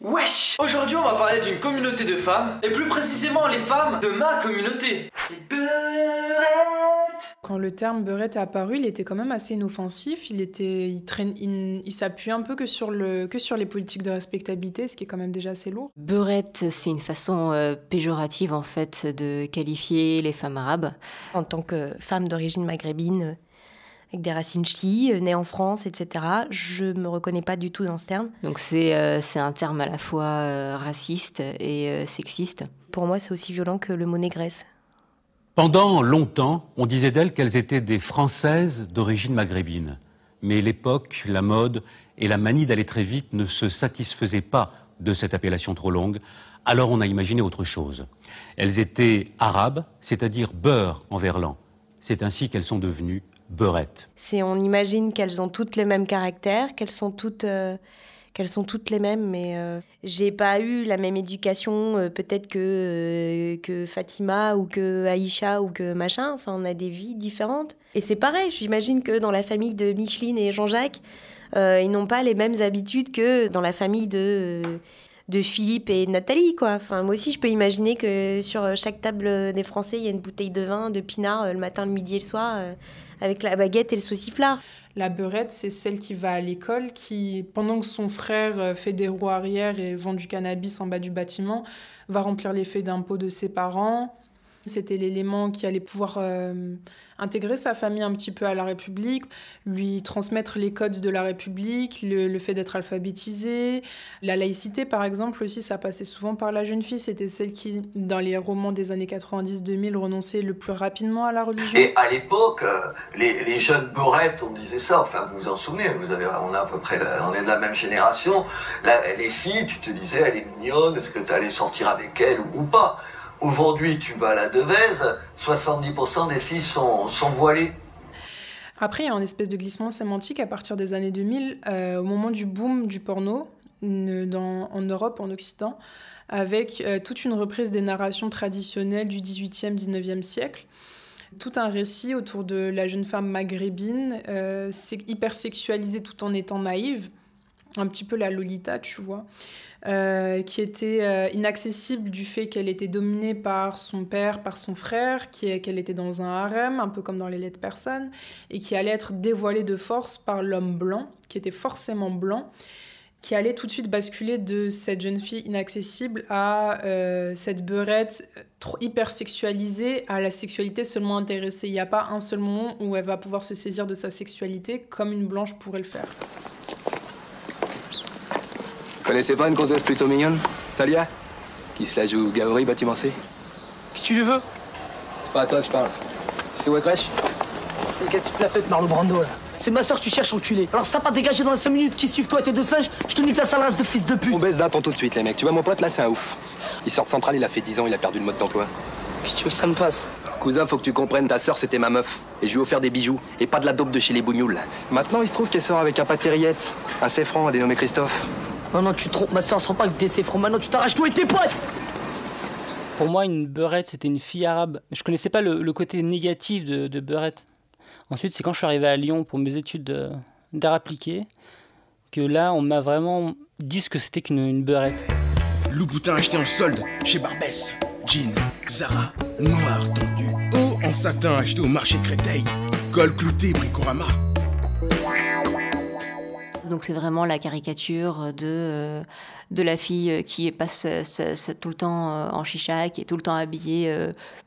Wesh Aujourd'hui, on va parler d'une communauté de femmes, et plus précisément les femmes de ma communauté. Les beurettes Quand le terme beurette est apparu, il était quand même assez inoffensif. Il était, il traîne, il, il s'appuie un peu que sur le, que sur les politiques de respectabilité, ce qui est quand même déjà assez lourd. Beurette, c'est une façon euh, péjorative en fait de qualifier les femmes arabes. En tant que femme d'origine maghrébine, avec des racines ch'tis, euh, née en France, etc., je me reconnais pas du tout dans ce terme. Donc c'est euh, c'est un terme à la fois euh, raciste et euh, sexiste. Pour moi, c'est aussi violent que le mot négresse. Pendant longtemps, on disait d'elles qu'elles étaient des Françaises d'origine maghrébine. Mais l'époque, la mode et la manie d'aller très vite ne se satisfaisaient pas de cette appellation trop longue, alors on a imaginé autre chose. Elles étaient arabes, c'est-à-dire beurre en verlan. C'est ainsi qu'elles sont devenues beurettes. C'est on imagine qu'elles ont toutes les mêmes caractères, qu'elles sont toutes euh, qu'elles sont toutes les mêmes, mais euh, j'ai pas eu la même éducation euh, peut-être que euh, que Fatima ou que Aïcha ou que machin. Enfin, on a des vies différentes. Et c'est pareil. J'imagine que dans la famille de Micheline et Jean-Jacques, ils n'ont pas les mêmes habitudes que dans la famille de de Philippe et Nathalie, quoi. Enfin, moi aussi, je peux imaginer que sur chaque table des Français, il y a une bouteille de vin, de pinard, le matin, le midi et le soir, avec la baguette et le sauciflard. La beurette, c'est celle qui va à l'école, qui, pendant que son frère euh, fait des roues arrière et vend du cannabis en bas du bâtiment, va remplir les feuilles d'impôt de ses parents. C'était l'élément qui allait pouvoir euh, intégrer sa famille un petit peu à la République, lui transmettre les codes de la République, le, le fait d'être alphabétisé. La laïcité, par exemple, aussi, ça passait souvent par la jeune fille. C'était celle qui, dans les romans des années 90-2000, renonçait le plus rapidement à la religion. Et à l'époque, les, les jeunes beurettes, on disait ça, enfin vous vous en souvenez, vous avez, on, a à peu près la- on est de la même génération. Là, les filles, tu te disais, elle est mignonne, est-ce que tu allais sortir avec elle ou pas? Aujourd'hui, tu vas à la Devèze, 70% des filles sont, sont voilées. Après, il y a un espèce de glissement sémantique à partir des années 2000, euh, au moment du boom du porno en Europe, en Occident, avec euh, toute une reprise des narrations traditionnelles du 18e, 19e siècle. Tout un récit autour de la jeune femme maghrébine, euh, c'est hyper tout en étant naïve, un petit peu la Lolita, tu vois, euh, qui était euh, inaccessible du fait qu'elle était dominée par son père, par son frère, qu'elle était dans un harem, un peu comme dans les lettres personnes, et qui allait être dévoilée de force par l'homme blanc, qui était forcément blanc, qui allait tout de suite basculer de cette jeune fille inaccessible à euh, cette beurette trop hyper sexualisée, à la sexualité seulement intéressée. Il n'y a pas un seul moment où elle va pouvoir se saisir de sa sexualité comme une blanche pourrait le faire. Connaissez pas une gonzesse plutôt mignonne? Salia? Qui se la joue Gaori bâtiment C? Qu'est-ce que tu lui veux? C'est pas à toi que je parle. Tu sais où elle crèche? Qu'est-ce que tu te la pètes, Marlon Brando, là? C'est ma soeur que tu cherches, enculé. Alors si t'as pas dégagé dans les 5 minutes qui suivent toi et tes deux singes, je te nique la sale race de fils de pute. On baisse d'un ton tout de suite, les mecs. Tu vois, mon pote, là, c'est un ouf. Il sort de centrale, il a fait 10 ans, il a perdu le mode d'emploi. Qu'est-ce que tu veux que ça me fasse? Cousin, faut que tu comprennes, ta sœur, c'était ma meuf. Et je lui ai offert des bijoux. Et pas de la dope de chez les bougnoules. Maintenant, il se trouve qu'elle sort avec un patériette. Un céfran, dénommé Christophe. Non, non, tu trompes, ma soeur sera pas avec des séfrons. Maintenant, tu t'arraches toi et tes potes Pour moi, une beurette, c'était une fille arabe. Je connaissais pas le, le côté négatif de, de beurette. Ensuite, c'est quand je suis arrivé à Lyon pour mes études de- d'art appliqué que là, on m'a vraiment dit ce que c'était qu'une une beurette. Louboutin acheté en solde chez Barbès. Jean, Zara, noir tendu. Haut en satin acheté au marché Créteil. Col clouté, Bricorama. Donc c'est vraiment la caricature de, euh, de la fille qui passe euh, tout le temps euh, en chicha, qui est tout le temps habillée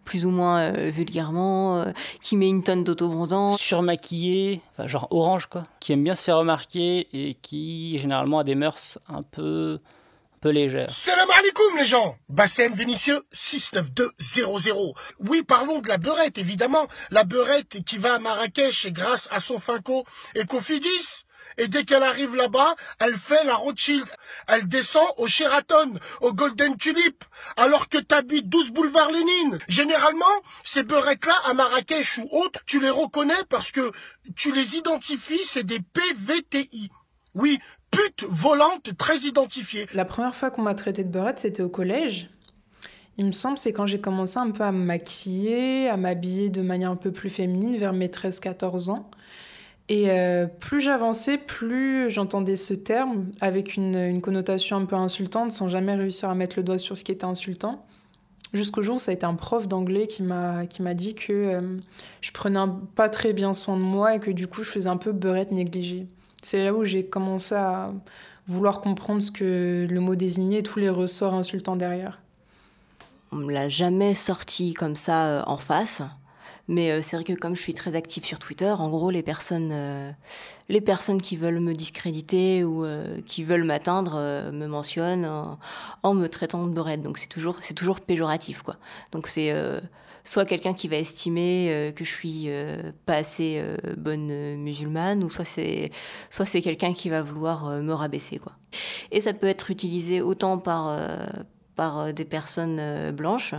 plus ou moins vulgairement, qui met une tonne d'autobondant. Surmaquillée, enfin, genre orange quoi, qui aime bien se faire remarquer et qui généralement a des mœurs un peu, un peu légères. Salam alaikum les gens Bassem Vénitieux 69200. Oui, parlons de la beurette, évidemment. La beurette qui va à Marrakech grâce à son Finco et Cofidis. Et dès qu'elle arrive là-bas, elle fait la Rothschild. Elle descend au Sheraton, au Golden Tulip, alors que t'habites 12 boulevard Lénine. Généralement, ces beurettes-là, à Marrakech ou autres, tu les reconnais parce que tu les identifies, c'est des PVTI. Oui, pute volante très identifiée. La première fois qu'on m'a traité de beurette, c'était au collège. Il me semble, c'est quand j'ai commencé un peu à me maquiller, à m'habiller de manière un peu plus féminine, vers mes 13-14 ans. Et euh, plus j'avançais, plus j'entendais ce terme avec une, connotation un peu insultante sans jamais réussir à mettre le doigt sur ce qui était insultant. Jusqu'au jour ça a été un prof d'anglais qui m'a dit que euh, je prenais pas très bien soin de moi et que du coup je faisais un peu beurette négligée. C'est là où j'ai commencé à vouloir comprendre ce que le mot désignait et tous les ressorts insultants derrière. On me l'a jamais sorti comme ça euh, en face. Mais euh, c'est vrai que comme je suis très active sur Twitter, en gros, les personnes, euh, les personnes qui veulent me discréditer ou qui veulent m'atteindre me mentionnent en, me traitant de beurette. Donc c'est toujours, c'est toujours péjoratif, quoi. Donc c'est soit quelqu'un qui va estimer que je suis pas assez bonne musulmane, ou soit c'est, soit c'est quelqu'un qui va vouloir me rabaisser, quoi. Et ça peut être utilisé autant par par euh, des personnes euh, blanches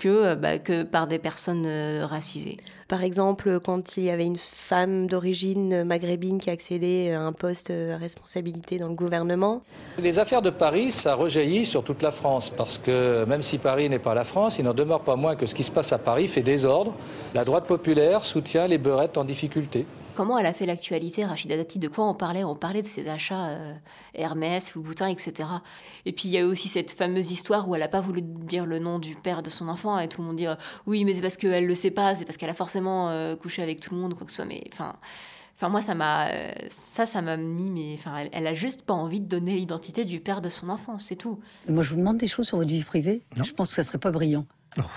que, euh, bah, que par des personnes racisées. Par exemple, quand il y avait une femme d'origine maghrébine qui accédait à un poste à responsabilité dans le gouvernement. Les affaires de Paris, ça rejaillit sur toute la France, parce que même si Paris n'est pas la France, il n'en demeure pas moins que ce qui se passe à Paris fait désordre. La droite populaire soutient les beurettes en difficulté. Comment elle a fait l'actualité, Rachida Dati De quoi on parlait? On parlait de ses achats euh, Hermès, Louboutin, etc. Et puis il y a aussi cette fameuse histoire où elle n'a pas voulu dire le nom du père de son enfant et tout le monde dit euh, oui, mais c'est parce qu'elle le sait pas, c'est parce qu'elle a forcément euh, couché avec tout le monde, quoi que ce soit. Mais enfin. Enfin, moi, ça m'a, ça, ça m'a mis, mais enfin, elle, elle, a juste pas envie de donner l'identité du père de son enfant, c'est tout. Moi, je vous demande des choses sur votre vie privée. Je pense que ça serait pas brillant.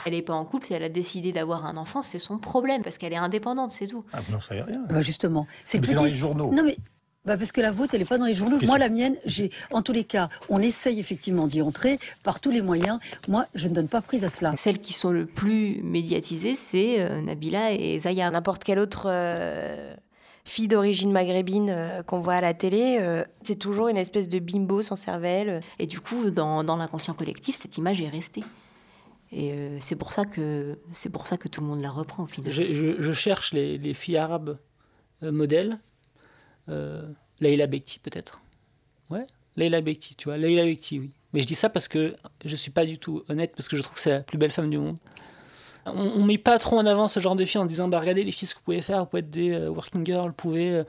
Elle n'est pas en couple, si elle a décidé d'avoir un enfant, c'est son problème, parce qu'elle est indépendante, c'est tout. Ah, vous n'en savez rien. Bah justement. C'est dans les journaux. Non, mais bah parce que la vôtre, elle n'est pas dans les journaux. Moi, la mienne, j'ai, en tous les cas, on essaye effectivement d'y entrer par tous les moyens. Moi, je ne donne pas prise à cela. Celles qui sont le plus médiatisées, c'est euh, Nabila et Zaya. N'importe quelle autre euh, fille d'origine maghrébine euh, qu'on voit à la télé, c'est toujours une espèce de bimbo sans cervelle. Et du coup, dans, dans l'inconscient collectif, cette image est restée. Et euh, c'est pour ça que pour ça que tout le monde la reprend au final. Je, cherche les, les, filles arabes euh, modèles. Euh, Bekti peut-être. Ouais, Leila Bekti, tu vois, Leila Bekti, oui. Mais je dis ça parce que je suis pas du tout honnête parce que je trouve que c'est la plus belle femme du monde. On, on met pas trop en avant ce genre de filles en disant bah regardez les filles ce que vous pouvez faire, vous pouvez être des working girls, vous pouvez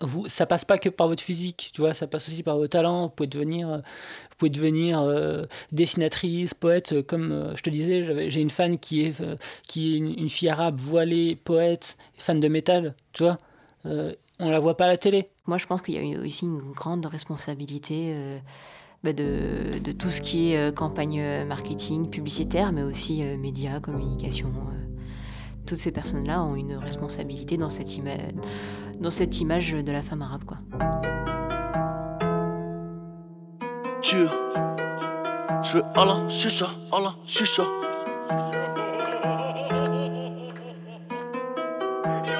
vous, ça passe pas que par votre physique, tu vois, ça passe aussi par vos talents. Vous pouvez devenir, vous pouvez devenir euh, dessinatrice, poète. Euh, comme euh, je te disais, j'ai une fan qui est, qui est une, fille arabe voilée, poète, fan de métal, tu vois. on la voit pas à la télé. Moi, je pense qu'il y a aussi une grande responsabilité. Bah, de, de, tout ce qui est campagne marketing, publicitaire, mais aussi médias, communication. Toutes ces personnes-là ont une responsabilité dans cette image dans cette image de la femme arabe, quoi. Dieu, je veux Allah, chicha, Allah, chicha.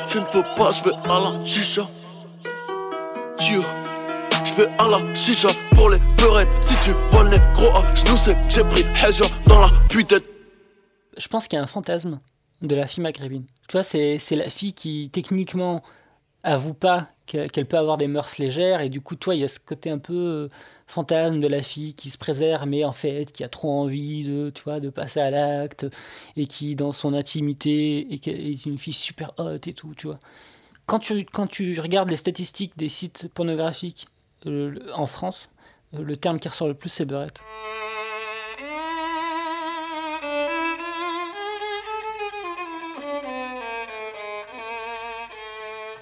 Je ne peux pas, je veux Allah, chicha. Dieu, je veux Allah, chicha pour les peurettes. Si tu voles les gros je nous sais j'ai pris Hajja dans la putain. Je pense qu'il y a un fantasme de la fille maghrébine. Tu vois, c'est la fille qui, techniquement, avoue pas qu'elle peut avoir des mœurs légères. Et du coup toi il y a ce côté un peu euh, fantasme de la fille qui se préserve mais en fait qui a trop envie de tu vois de passer à l'acte et qui dans son intimité est, une fille super haute et tout tu vois. Quand tu quand tu regardes les statistiques des sites pornographiques euh, en France euh, le terme qui ressort le plus c'est beurette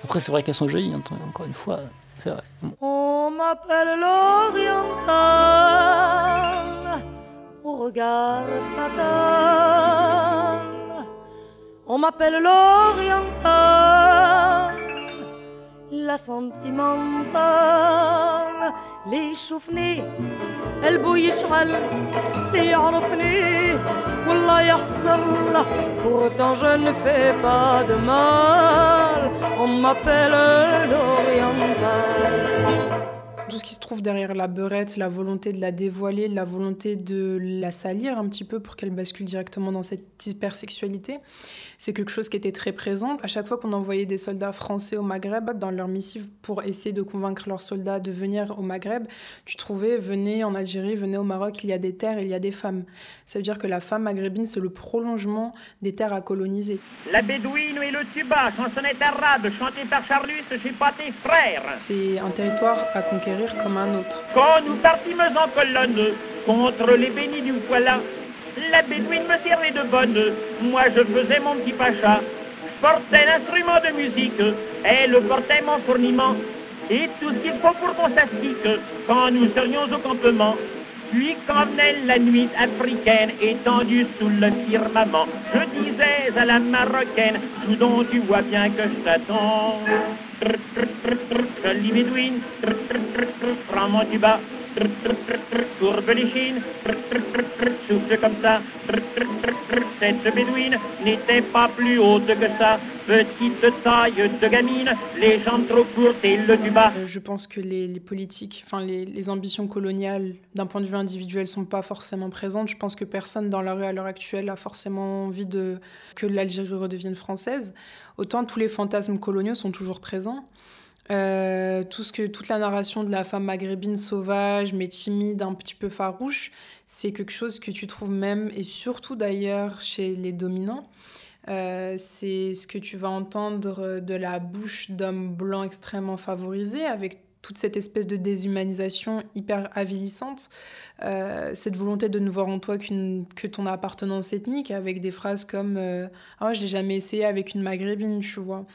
Après, c'est vrai qu'elles sont jolies, hein, encore une fois, c'est vrai. On m'appelle l'oriental, au regard fatal. On m'appelle l'oriental, la sentimentale, les choufnés, elle bouille cheval, les يعرفني والله يحصل pourtant je ne fais pas de mal on m'appelle l'oriental trouve derrière la beurette la volonté de la dévoiler, la volonté de la salir un petit peu pour qu'elle bascule directement dans cette hypersexualité. C'est quelque chose qui était très présent. À chaque fois qu'on envoyait des soldats français au Maghreb dans leur missive pour essayer de convaincre leurs soldats de venir au Maghreb, tu trouvais venez en Algérie, venez au Maroc, il y a des terres, il y a des femmes. Ça veut dire que la femme maghrébine, c'est le prolongement des terres à coloniser. La bédouine et le tuba, chansonnette arabe, chantée par Charlus, je suis pas tes frères. C'est un territoire à conquérir comme Quand nous partîmes en colonne contre les bénis du voilà, la bédouine me servait de bonne. Moi je faisais mon petit pacha. Je portais l'instrument de musique, elle portait mon fourniment et tout ce qu'il faut pour qu'on s'astique quand nous serions au campement. Puis quand venait la nuit africaine étendue sous le firmament, je disais à la marocaine, joue donc tu vois bien que je t'attends. Jolie bédouine, prends mon tuba, Je pense que les, politiques, enfin les, les ambitions coloniales d'un point de vue individuel sont pas forcément présentes. Je pense que personne dans la rue à l'heure actuelle a forcément envie de que l'Algérie redevienne française. Autant tous les fantasmes coloniaux sont toujours présents. Euh, tout ce que, toute la narration de la femme maghrébine sauvage, mais timide, un petit peu farouche, c'est quelque chose que tu trouves même, et surtout d'ailleurs chez les dominants. Euh, c'est ce que tu vas entendre de la bouche d'hommes blancs extrêmement favorisés, avec toute cette espèce de déshumanisation hyper avilissante, euh, cette volonté de ne voir en toi qu'une que ton appartenance ethnique, avec des phrases comme euh, Ah, j'ai jamais essayé avec une maghrébine, tu vois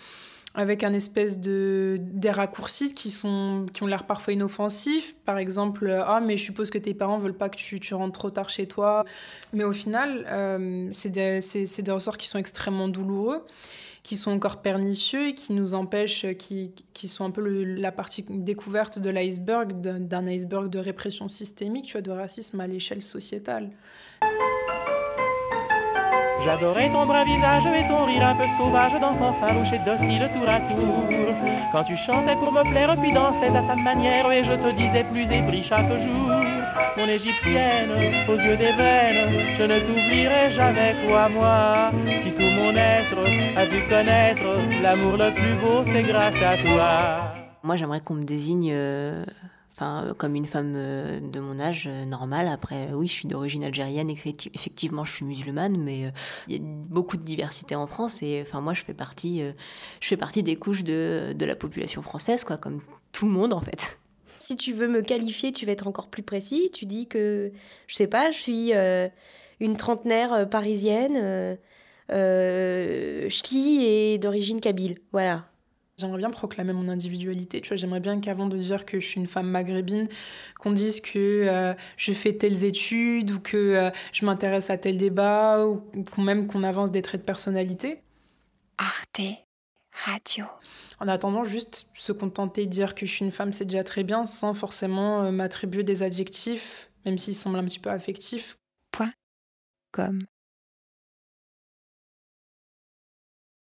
avec un espèce de des raccourcis qui sont qui ont l'air parfois inoffensifs. Par exemple ah mais je suppose que tes parents veulent pas que tu, tu rentres trop tard chez toi mais au final euh, c'est des, des ressorts qui sont extrêmement douloureux qui sont encore pernicieux et qui nous empêchent qui, qui sont un peu la partie découverte de l'iceberg d'un iceberg de répression systémique tu vois de racisme à l'échelle sociétale J'adorais ton brun visage et ton rire un peu sauvage d'enfant farouche et docile tour à tour. Quand tu chantais pour me plaire puis dansais à ta manière et je te disais plus épris chaque jour. Mon égyptienne, aux yeux d'ébène, je ne t'oublierai jamais quoi moi. Si tout mon être a dû connaître l'amour le plus beau, c'est grâce à toi. Moi, j'aimerais qu'on me désigne euh, euh, comme une femme euh, de mon âge euh, normale. Après, oui, je suis d'origine algérienne, effecti- effectivement, je suis musulmane, mais il y a beaucoup de diversité en France. Et enfin, moi, je fais partie, je fais partie des couches de, de la population française, quoi, comme tout le monde, en fait. Si tu veux me qualifier, tu vas être encore plus précis. Tu dis que, je sais pas, je suis une trentenaire parisienne, euh, ch'ti et d'origine kabyle. Voilà. J'aimerais bien proclamer mon individualité, tu vois. J'aimerais bien qu'avant de dire que je suis une femme maghrébine, qu'on dise que euh, je fais telles études ou que euh, je m'intéresse à tel débat ou même qu'on avance des traits de personnalité. Arte Radio. En attendant, juste se contenter de dire que je suis une femme, c'est déjà très bien, sans forcément euh, m'attribuer des adjectifs, même s'ils semblent un petit peu affectifs. Point. Comme.